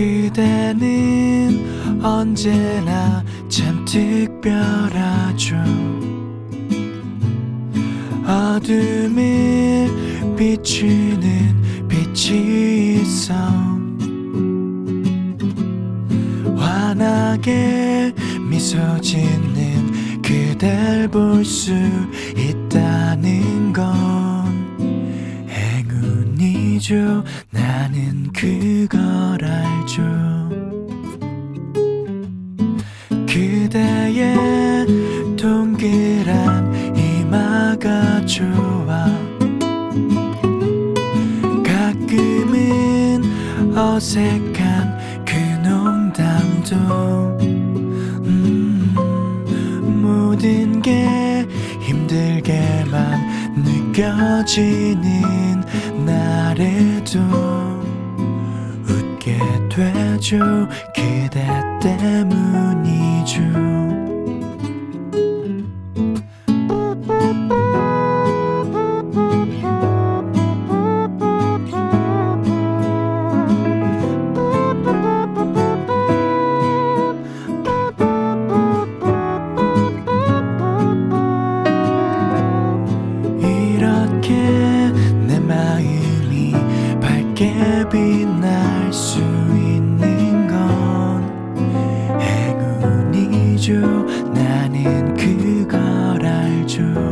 그대는 언제나 참 특별하죠. 어둠을 비추는 빛이 있어. 환하게 미소 짓는 그댈 볼 수 있다는 건 행운이죠 나는 그걸 알죠. 그대의 동그란 이마가 좋아. 가끔은 어색한 그 농담도 음, 모든 게 힘들게만 느껴지는 웃게 되죠 그대 때문이죠 나는 그걸 알죠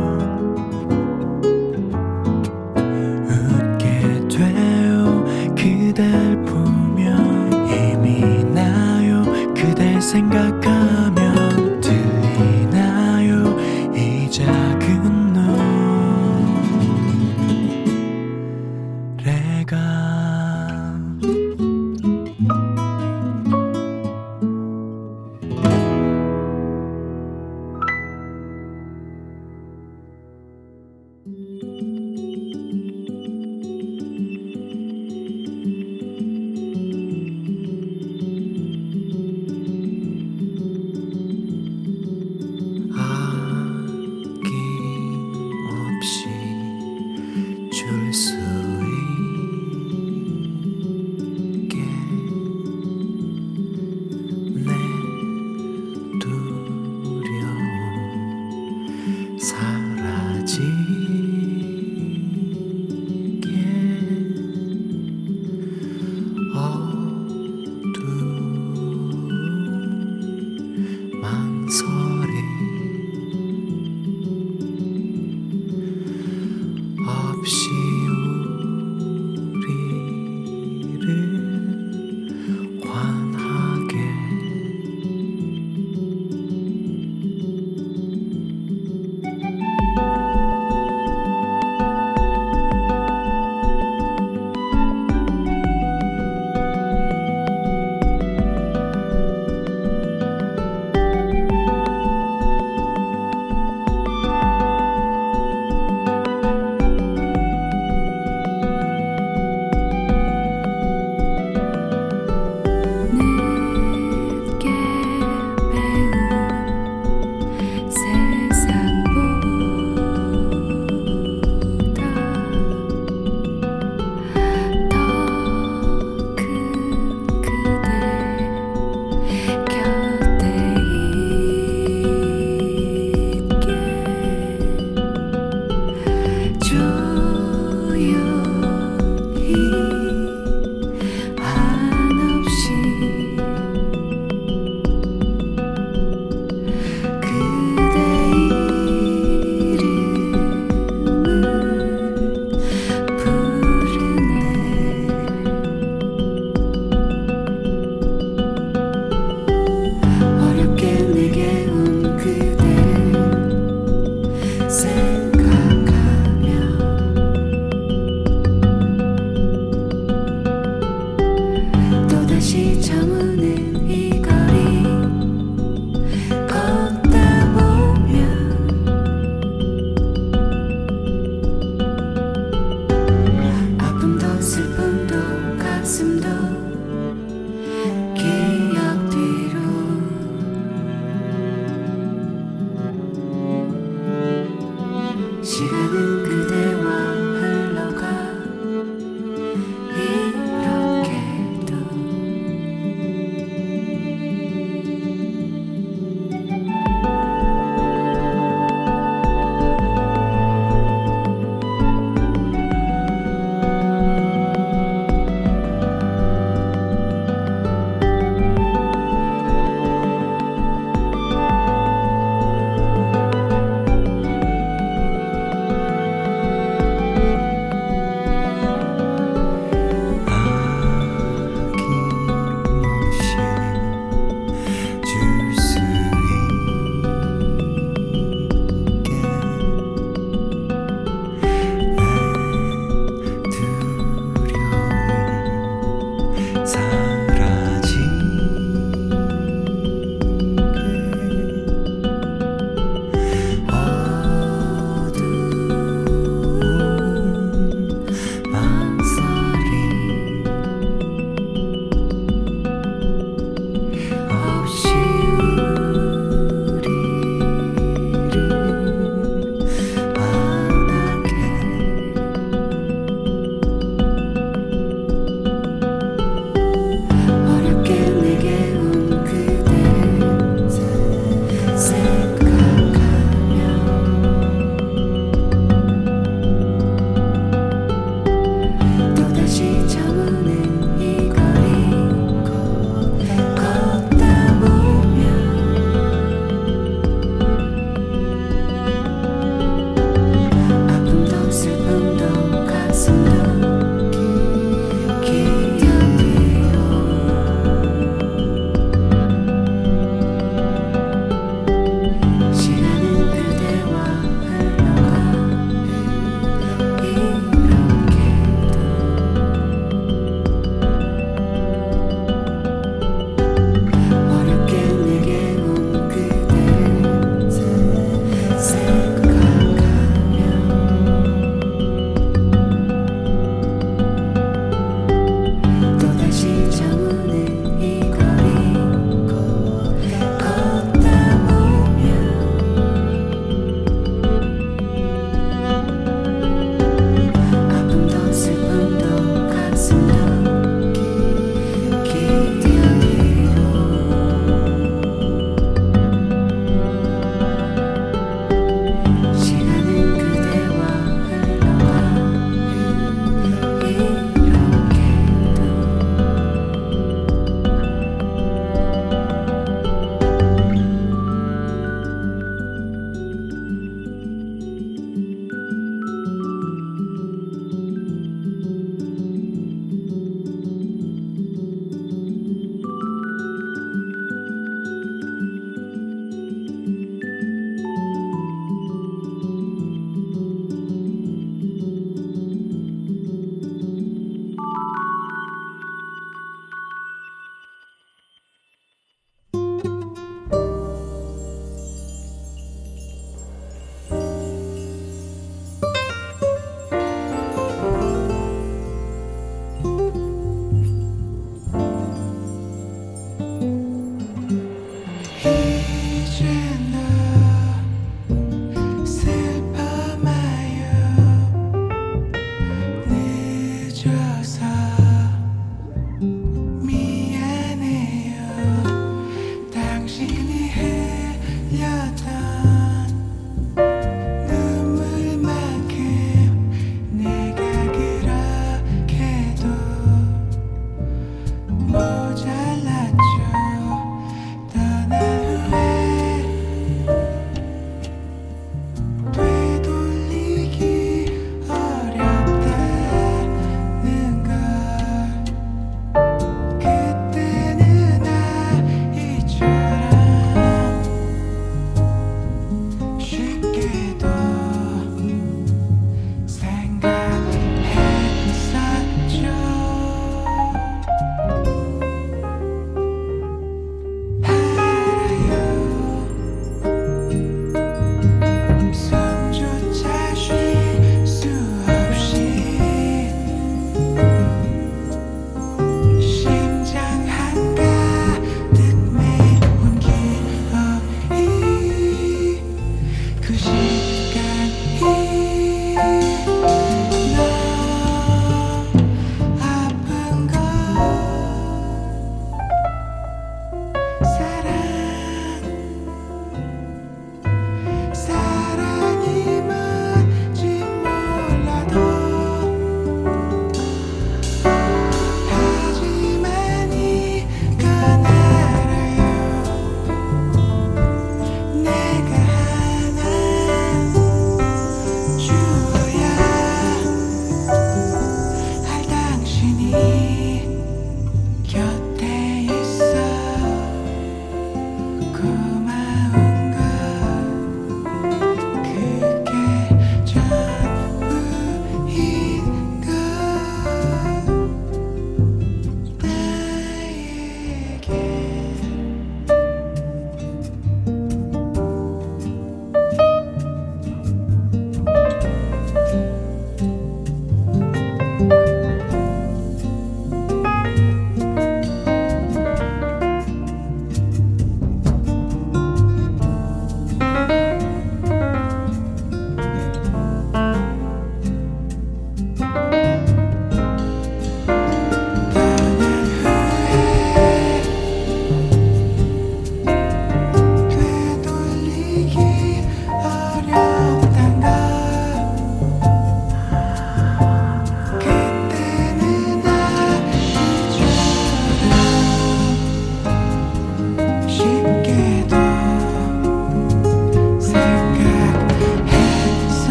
you.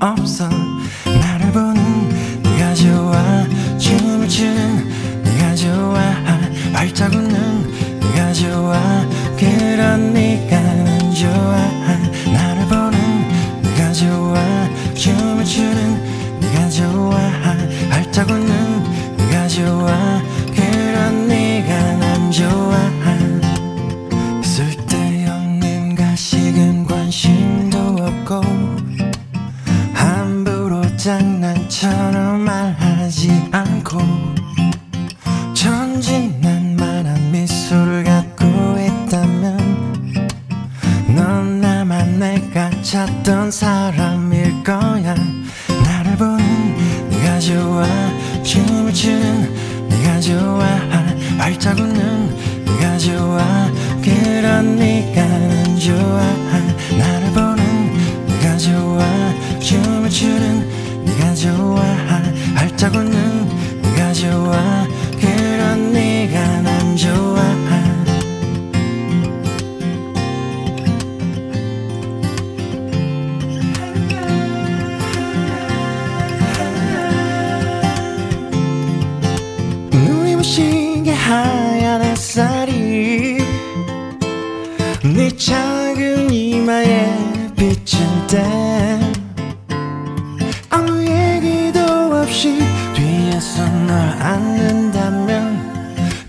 없어. 나를 보는 네가 좋아. 춤을 추는 네가 좋아. 활짝 웃는 네가 좋아. 그러니까 좋아. 나를 보는 네가 좋아. 춤을 추는 네가 좋아. 활짝 웃는 네가 좋아. 어떤 사람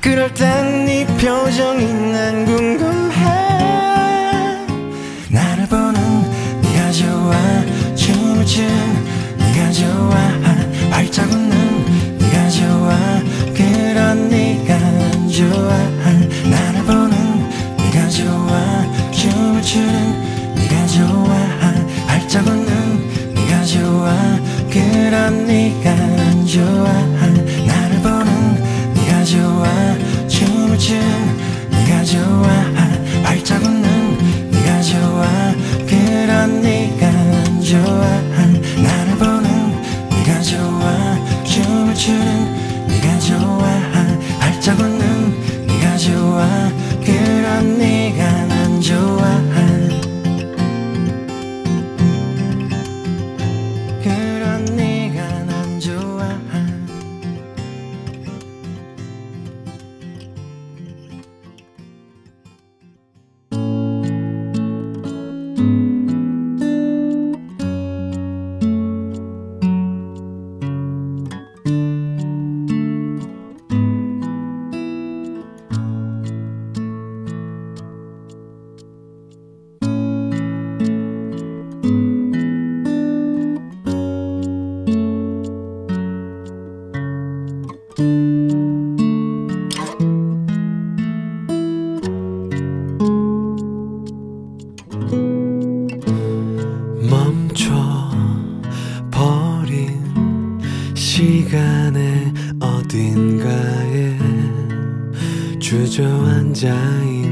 그럴 땐 네 표정이 난 궁금해. 나를 보는 네가 좋아. 춤을 춘 네가 좋아. 발짝 웃는 네가 좋아. 그런 네가 좋아. 나를 보는 네가 좋아. 춤을 추는 네가 좋아. 발짝 웃는 네가 좋아. 그런 네가 좋아. 이젠 네가 좋아 这万家衣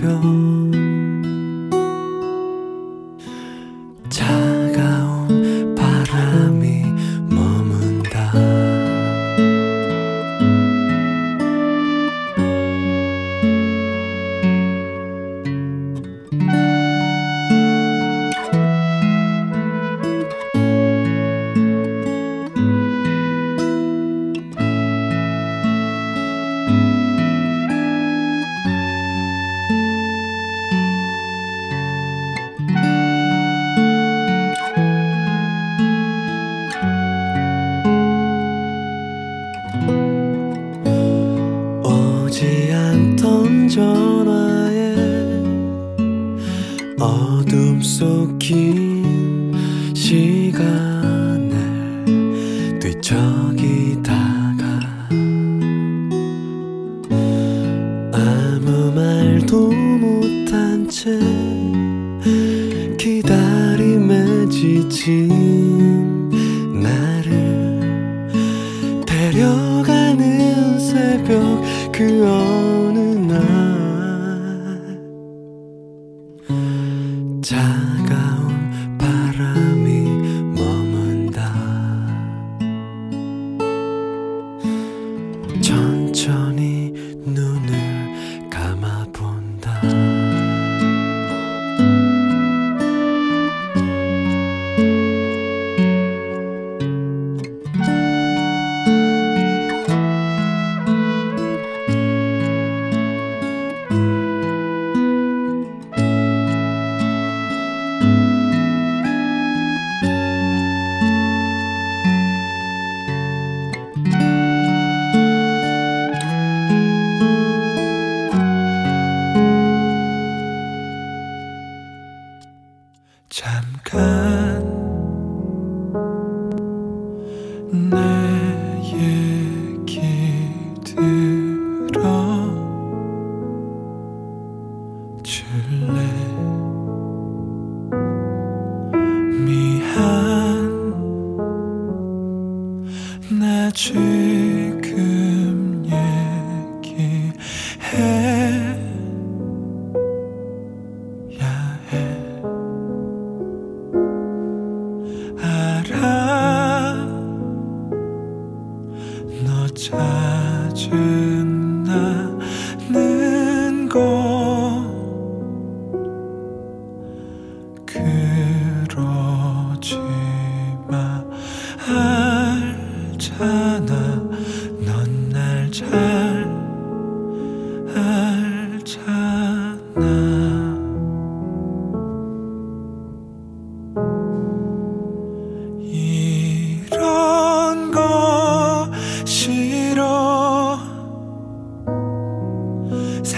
飘。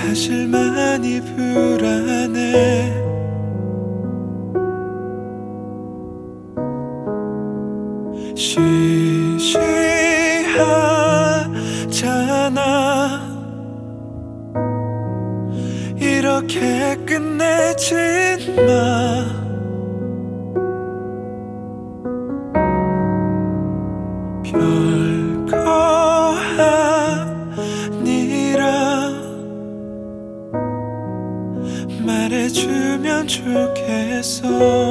사실 많이 불안해. 시시하잖아. 이렇게 끝내지 So.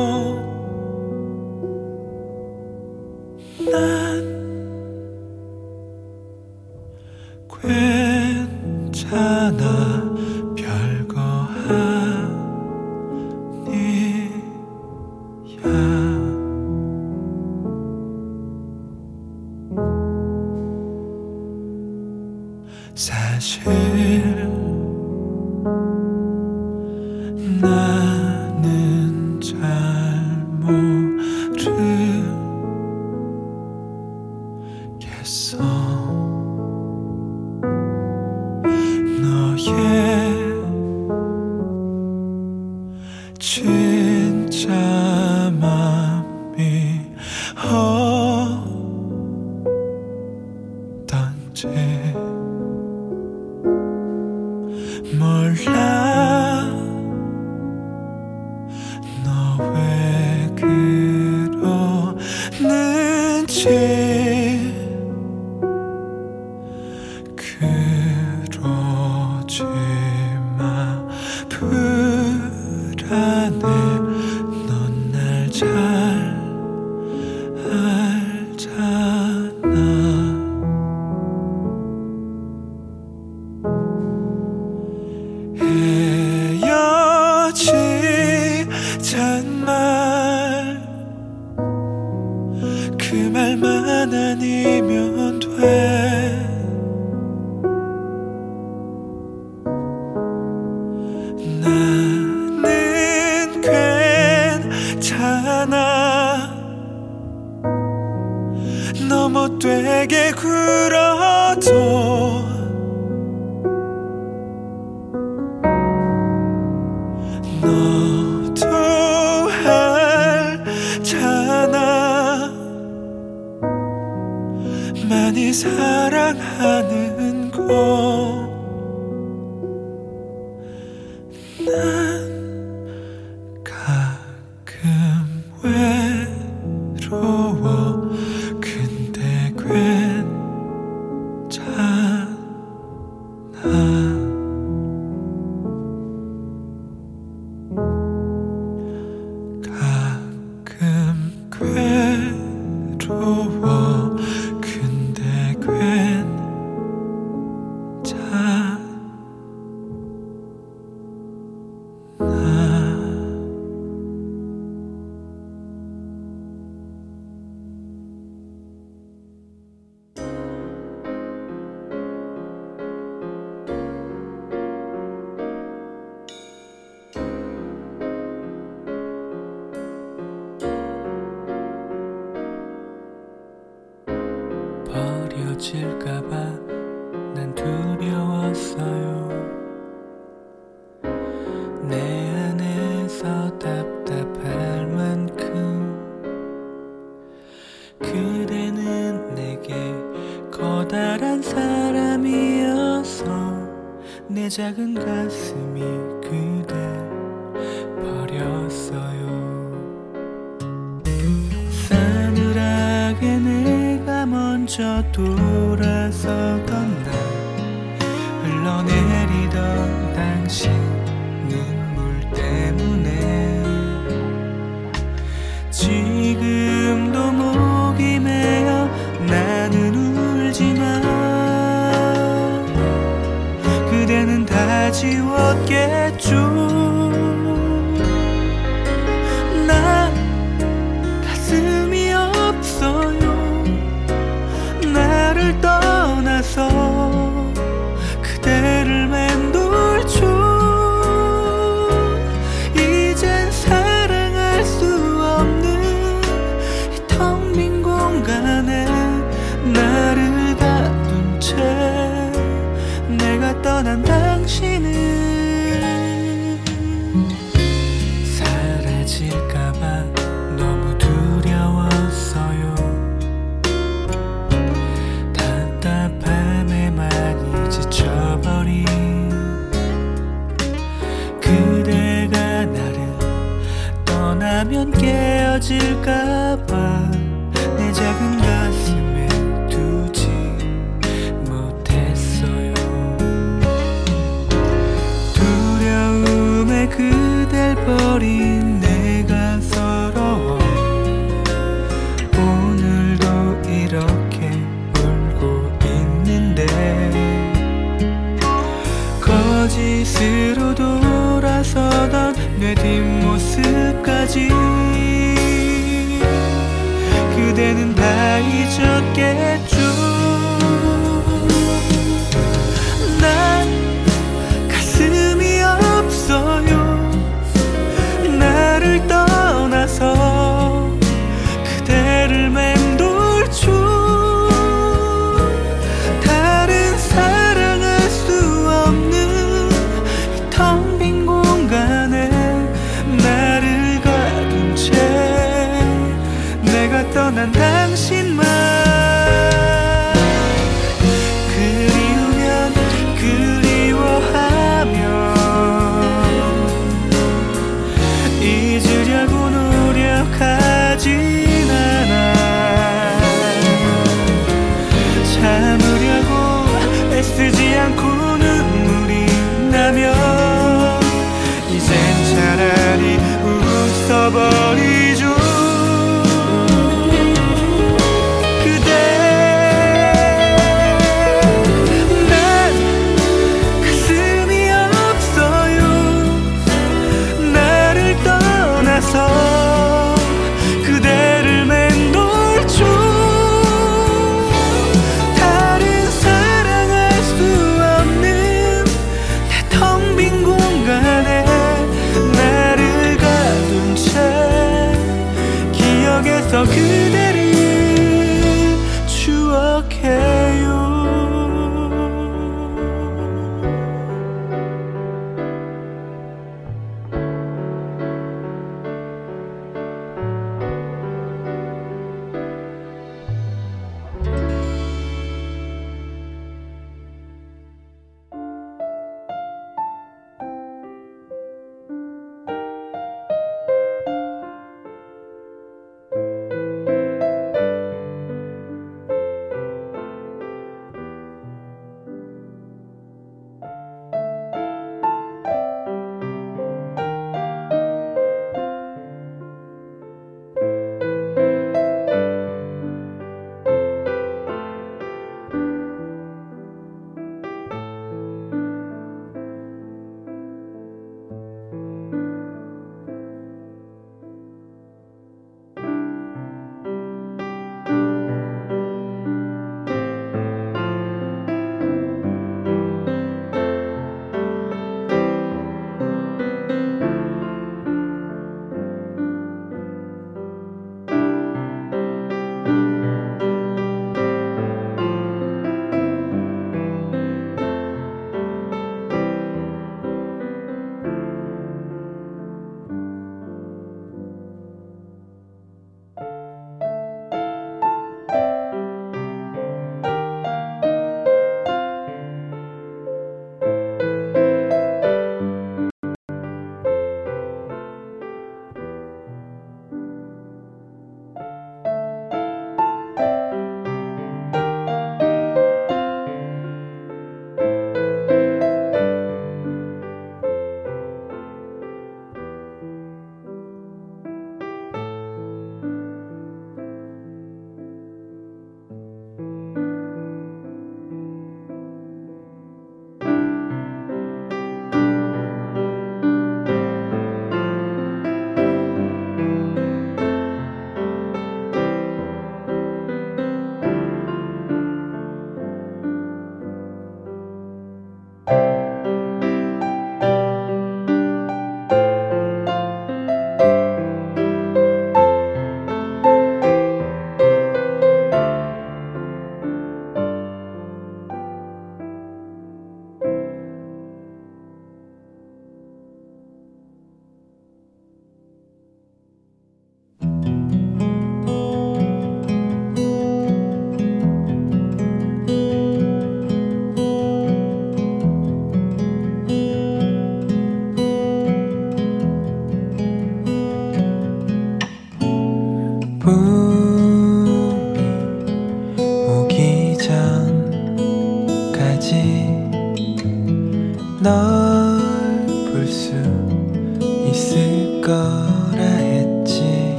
pray. 은 떠난 당신만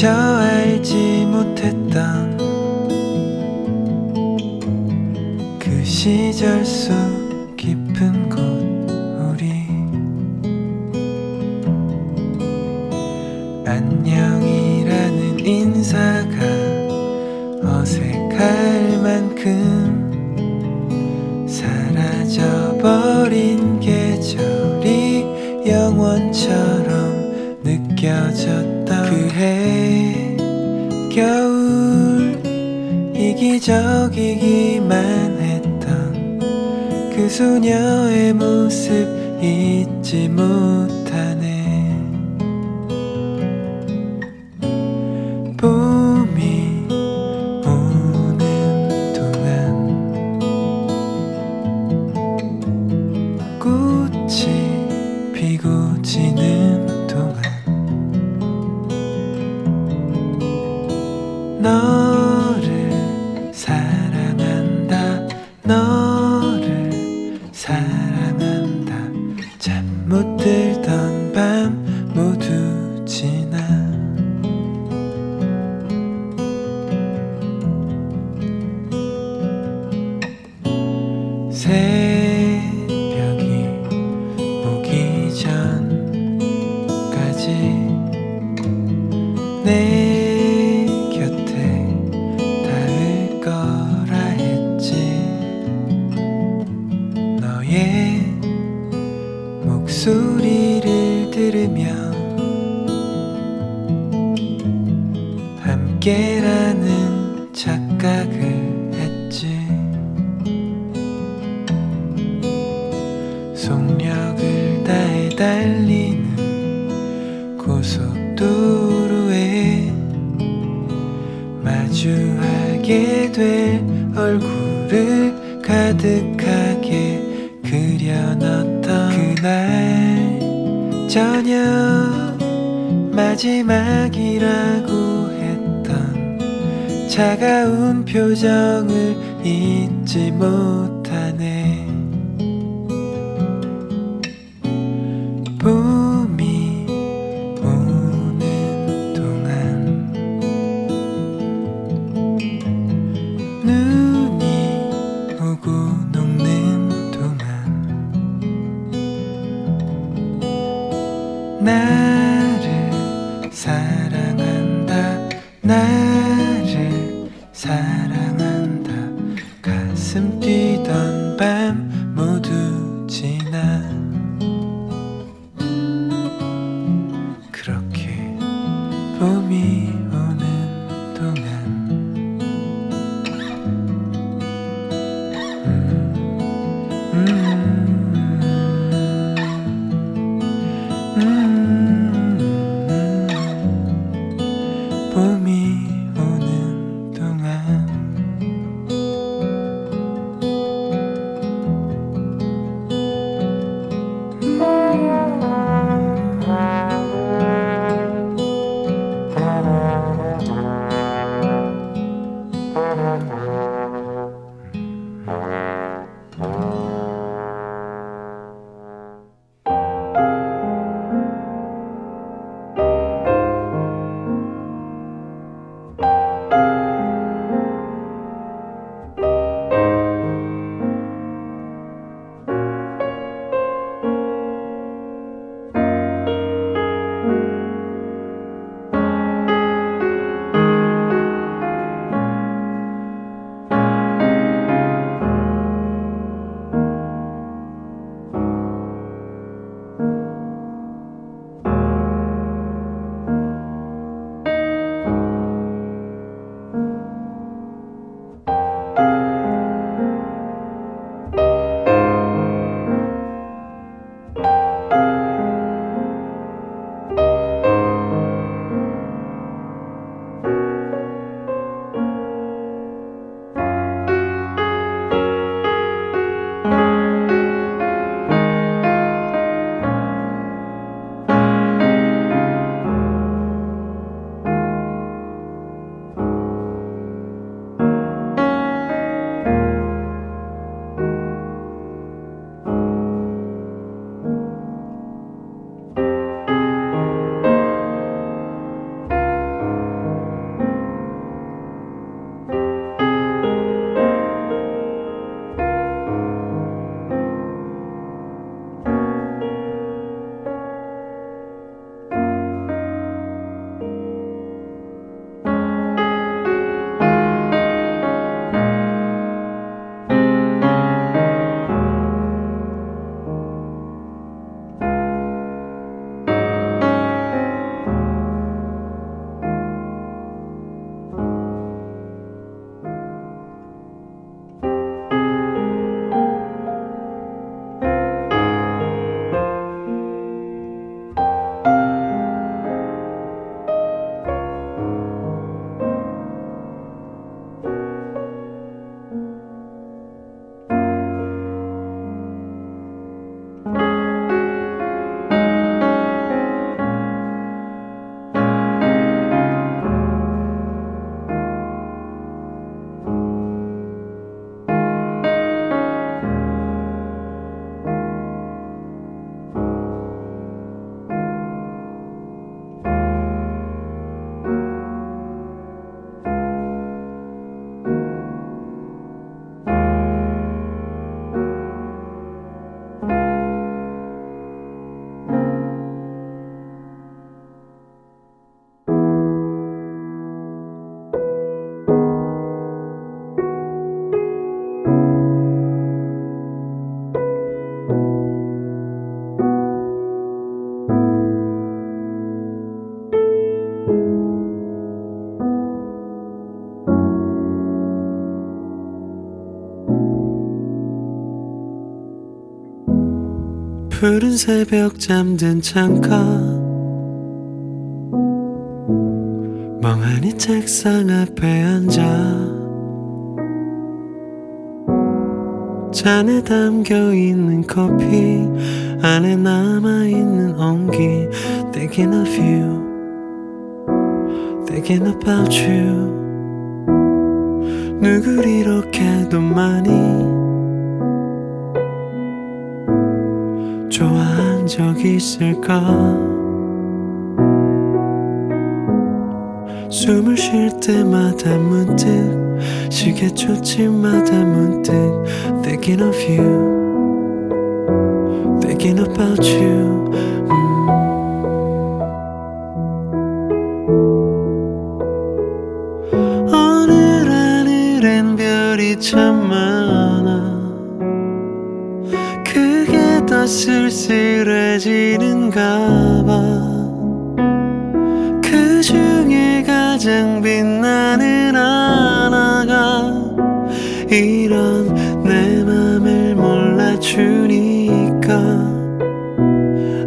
미처 알지 못했던 그 시절 속 깊은 곳 우리 안녕이라는 인사가 어색할 만큼 이기적이기만 했던 그 소녀의 모습 잊지 못해 get Mm-hmm. 푸른 새벽 잠든 창가. 멍하니 책상 앞에 앉아. 잔에 담겨 있는 커피 안에 남아 있는 온기. Thinking of you. Thinking about you. 누굴 이렇게도 많이 적 있을까 숨을 쉴 때마다 문득 시계 쫓침마다 문득 Thinking of you Thinking about you 그 중에 가장 빛나는 하나가 이런 내 맘을 몰라주니까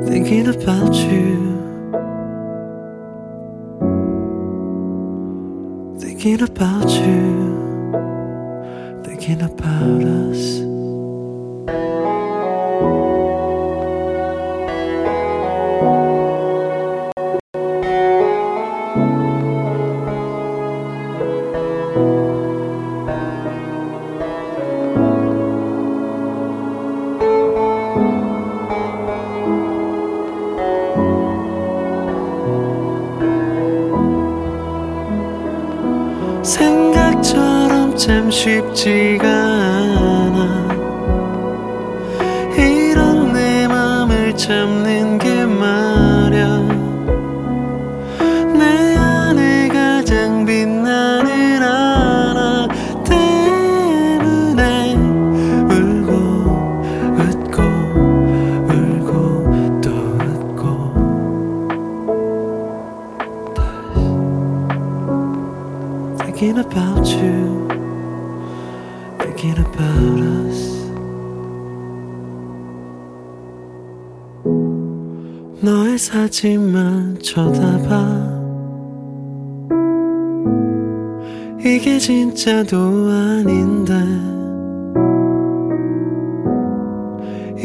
Thinking about you Thinking about you Thinking about us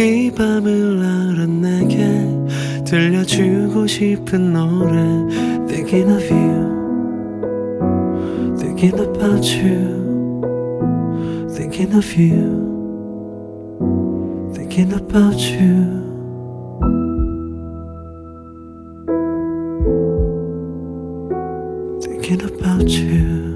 이 밤을 나른 내게 들려주고 싶은 노래. Thinking of you. Thinking about you, thinking of you, thinking about you. Thinking about you,